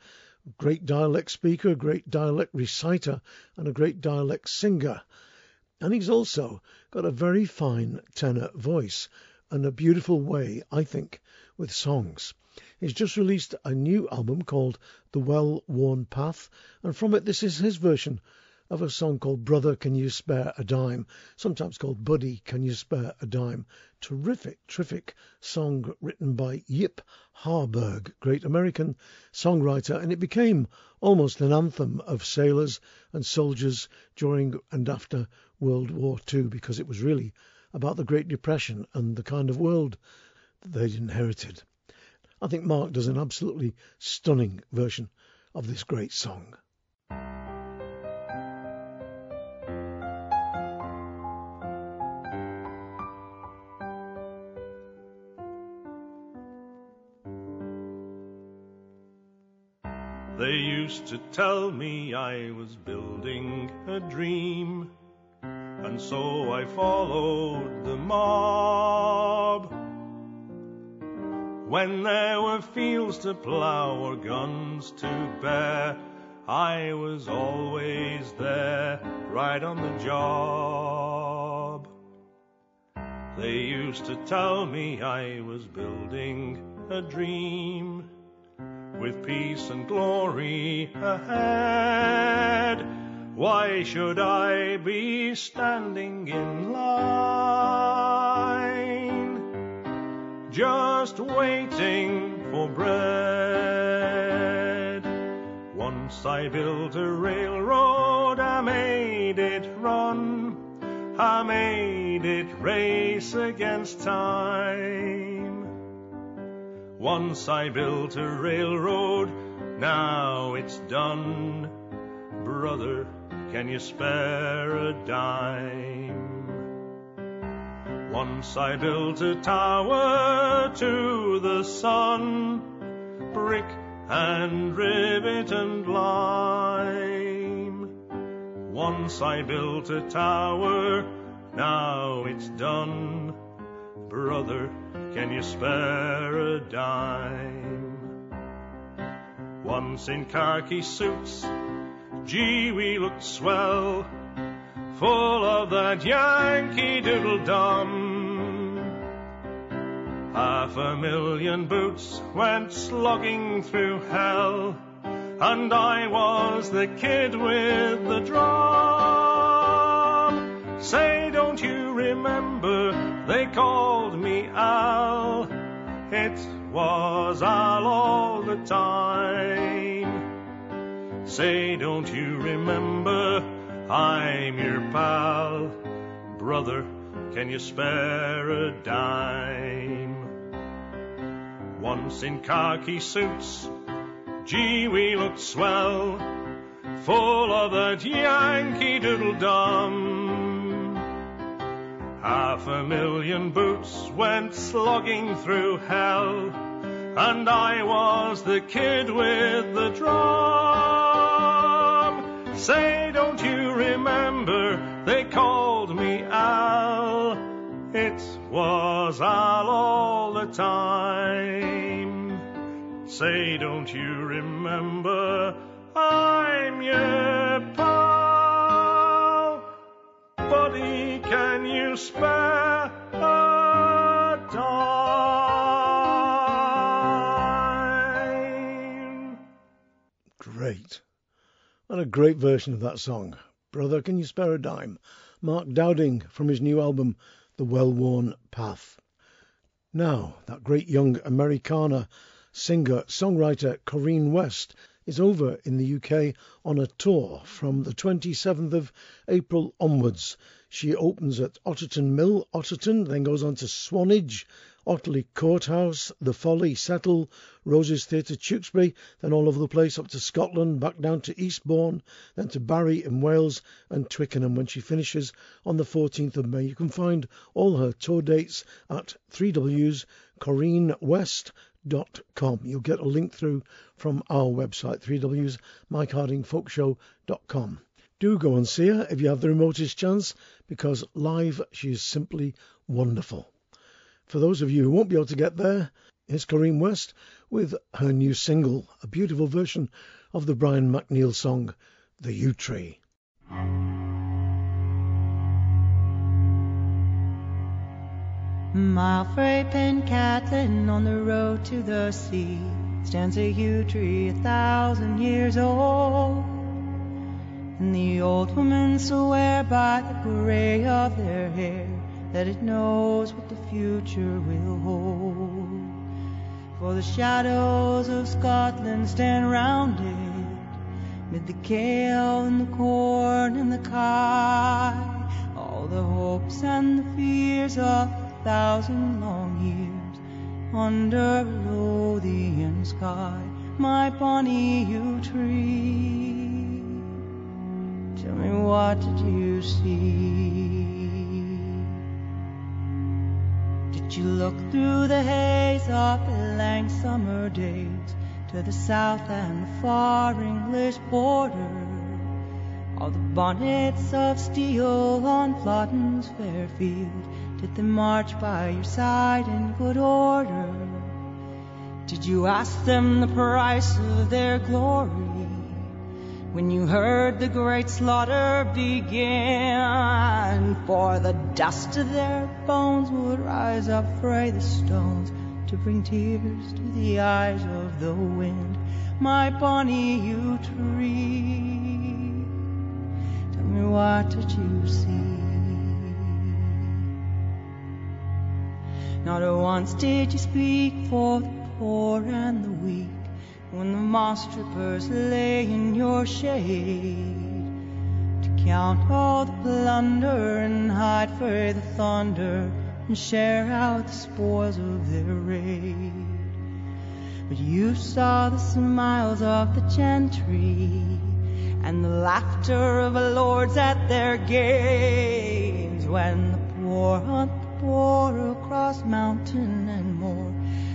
great dialect speaker, great dialect reciter, and a great dialect singer. And he's also got a very fine tenor voice and a beautiful way, I think, with songs. He's just released a new album called The Well Worn Path, and from it, this is his version of a song called Brother Can You Spare a Dime, sometimes called Buddy Can You Spare a Dime. Terrific, terrific song written by Yip Harburg, great American songwriter, and it became almost an anthem of sailors and soldiers during and after World War II because it was really about the Great Depression and the kind of world that they'd inherited. I think Mark does an absolutely stunning version of this great song. Used to tell me I was building a dream, and so I followed the mob. When there were fields to plough or guns to bear, I was always there, right on the job. They used to tell me I was building a dream with peace and glory ahead. Why should I be standing in line, just waiting for bread? Once I built a railroad, I made it run, I made it race against time. Once I built a railroad, now it's done. Brother, can you spare a dime? Once I built a tower to the sun, brick and rivet and lime. Once I built a tower, now it's done. Brother, can you spare a dime? Once in khaki suits, gee, we looked swell, full of that Yankee doodle dum. Half a million boots went slogging through hell, and I was the kid with the drum. Say, don't you remember they called me Al? It was Al all the time. Say, don't you remember I'm your pal? Brother, can you spare a dime? Once in khaki suits, gee, we looked swell, full of that Yankee doodle dum. Half a million boots went slogging through hell, and I was the kid with the drum. Say, don't you remember they called me Al? It was Al all the time. Say, don't you remember I'm your? Can you spare a dime? Great. And a great version of that song. Brother, can you spare a dime? Mark Dowding from his new album, The Well Worn Path. Now, that great young Americana singer songwriter Corinne West is over in the UK on a tour from the 27th of April onwards. She opens at Otterton Mill, Otterton, then goes on to Swanage, Otley Courthouse, The Folly, Settle, Roses Theatre, Tewkesbury, then all over the place up to Scotland, back down to Eastbourne, then to Barry in Wales and Twickenham when she finishes on the 14th of May. You can find all her tour dates at 3Ws Corinne West com. You'll get a link through from our website, 3Ws MikeHardingFolkShow.com. Do go and see her if you have the remotest chance, because live she is simply wonderful. For those of you who won't be able to get there, here's Corinne West with her new single, a beautiful version of the Brian McNeill song, The Yew Tree. Mile freight Pencaitland on the road to the sea stands a yew tree a thousand years old. And the old women swear by the gray of their hair that it knows what the future will hold. For the shadows of Scotland stand round it, mid the kale and the corn and the kye, all the hopes and the fears of thousand long years under Lothian sky, my bonny yew tree. Tell me what did you see? Did you look through the haze of the lang summer days to the south and the far English border? All the bonnets of steel on Flodden's fair field did they march by your side in good order? Did you ask them the price of their glory? When you heard the great slaughter begin, for the dust of their bones would rise up frae the stones to bring tears to the eyes of the wind, my bonny yew tree. Tell me what did you see? Not once did you speak for the poor and the weak when the moss strippers lay in your shade. To count all the plunder and hide for the thunder and share out the spoils of their raid. But you saw the smiles of the gentry and the laughter of the lords at their games when the poor hunt poor across mountain and moor.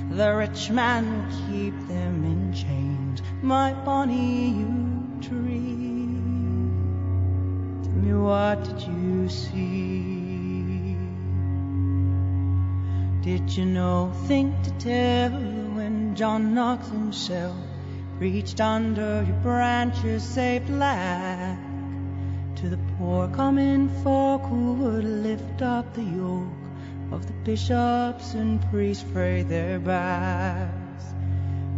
The rich man will keep them in chains, my bonny yew tree. Tell me what did you see? Did you know, think to tell when John Knox himself reached under your branches, say black to the poor common folk who would lift up the yoke of the bishops and priests fray their backs.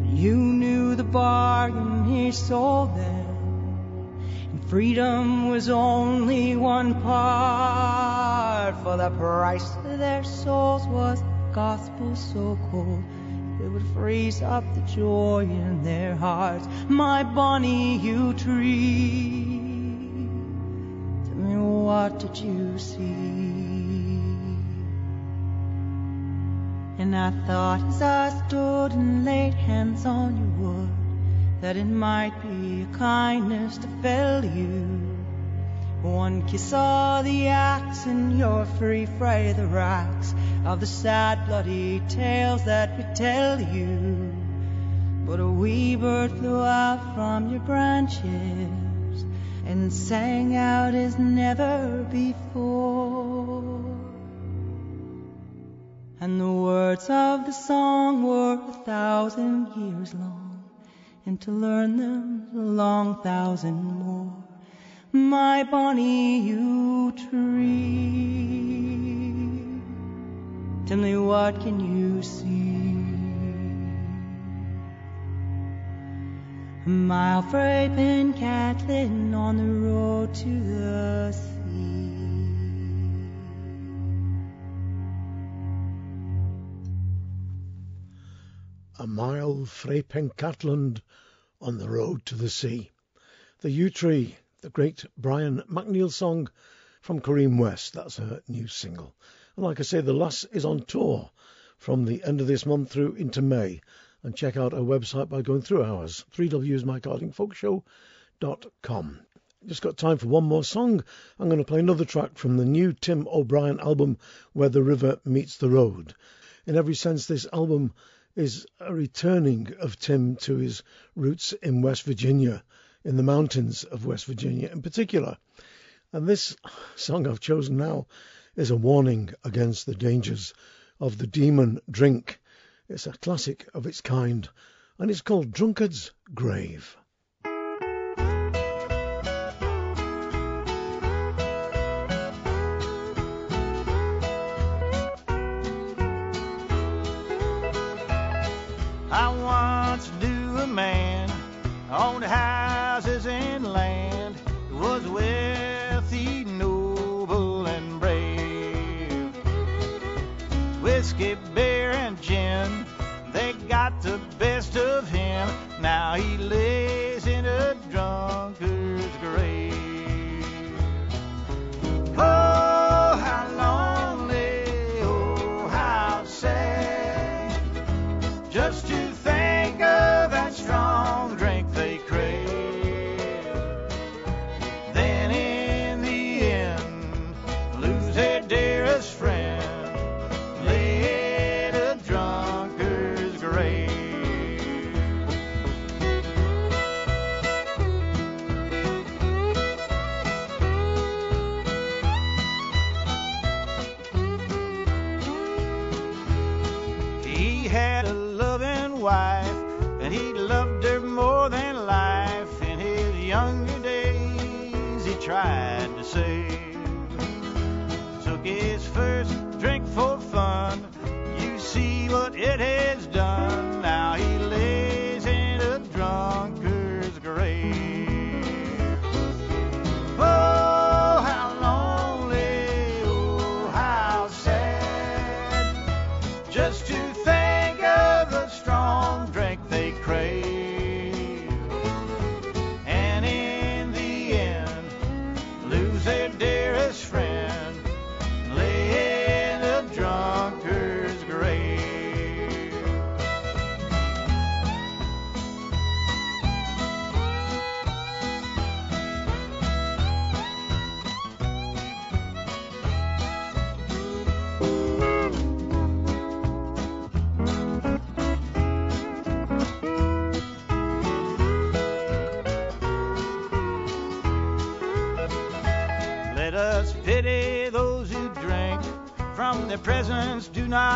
But you knew the bargain he sold them, and freedom was only one part. For the price of their souls was gospel so cold. It would freeze up the joy in their hearts, my bonny yew tree. Tell me what did you see? And I thought as I stood and laid hands on your wood that it might be a kindness to fell you. One kiss of the axe and you're free frae the racks of the sad bloody tales that we tell you. But a wee bird flew out from your branches and sang out as never before. And the words of the song were a thousand years long, and to learn them a long thousand more. My bonny yew tree, tell me what can you see? Mile frae Pencaitland on the road to the sea. A mile frae Pencaitland on the road to the sea. The Yew Tree, the great Brian McNeill song from Corinne West. That's her new single. And like I say, the lass is on tour from the end of this month through into May. And check out our website by going through ours, 3wsmikehardingfolkshow.com. Just got time for one more song. I'm going to play another track from the new Tim O'Brien album, Where the River Meets the Road. In every sense, this album is a returning of Tim to his roots in West Virginia, in the mountains of West Virginia in particular. And this song I've chosen now is a warning against the dangers of the demon drink. It's a classic of its kind, and it's called Drunkard's Grave. I once knew a man owned houses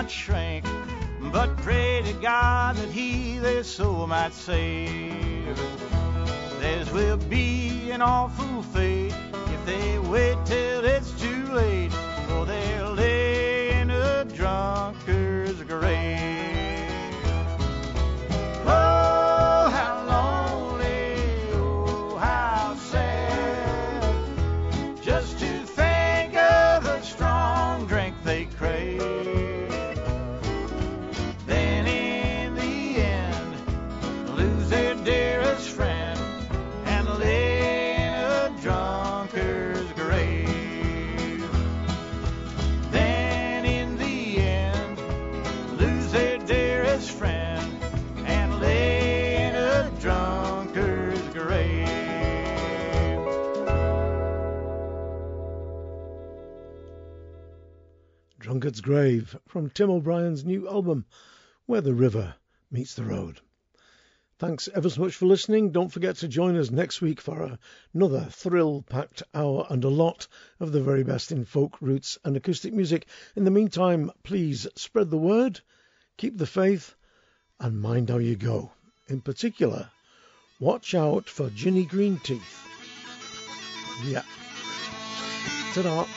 not shrink, but pray to God that He their soul might save. Theirs will be an awful fate if they wait Grave from Tim O'Brien's new album, Where the River Meets the Road. Thanks ever so much for listening. Don't forget to join us next week for another thrill packed hour and a lot of the very best in folk, roots, and acoustic music. In the meantime, please spread the word, keep the faith, and mind how you go. In particular, watch out for Ginny Green Teeth. Yeah. Ta-da.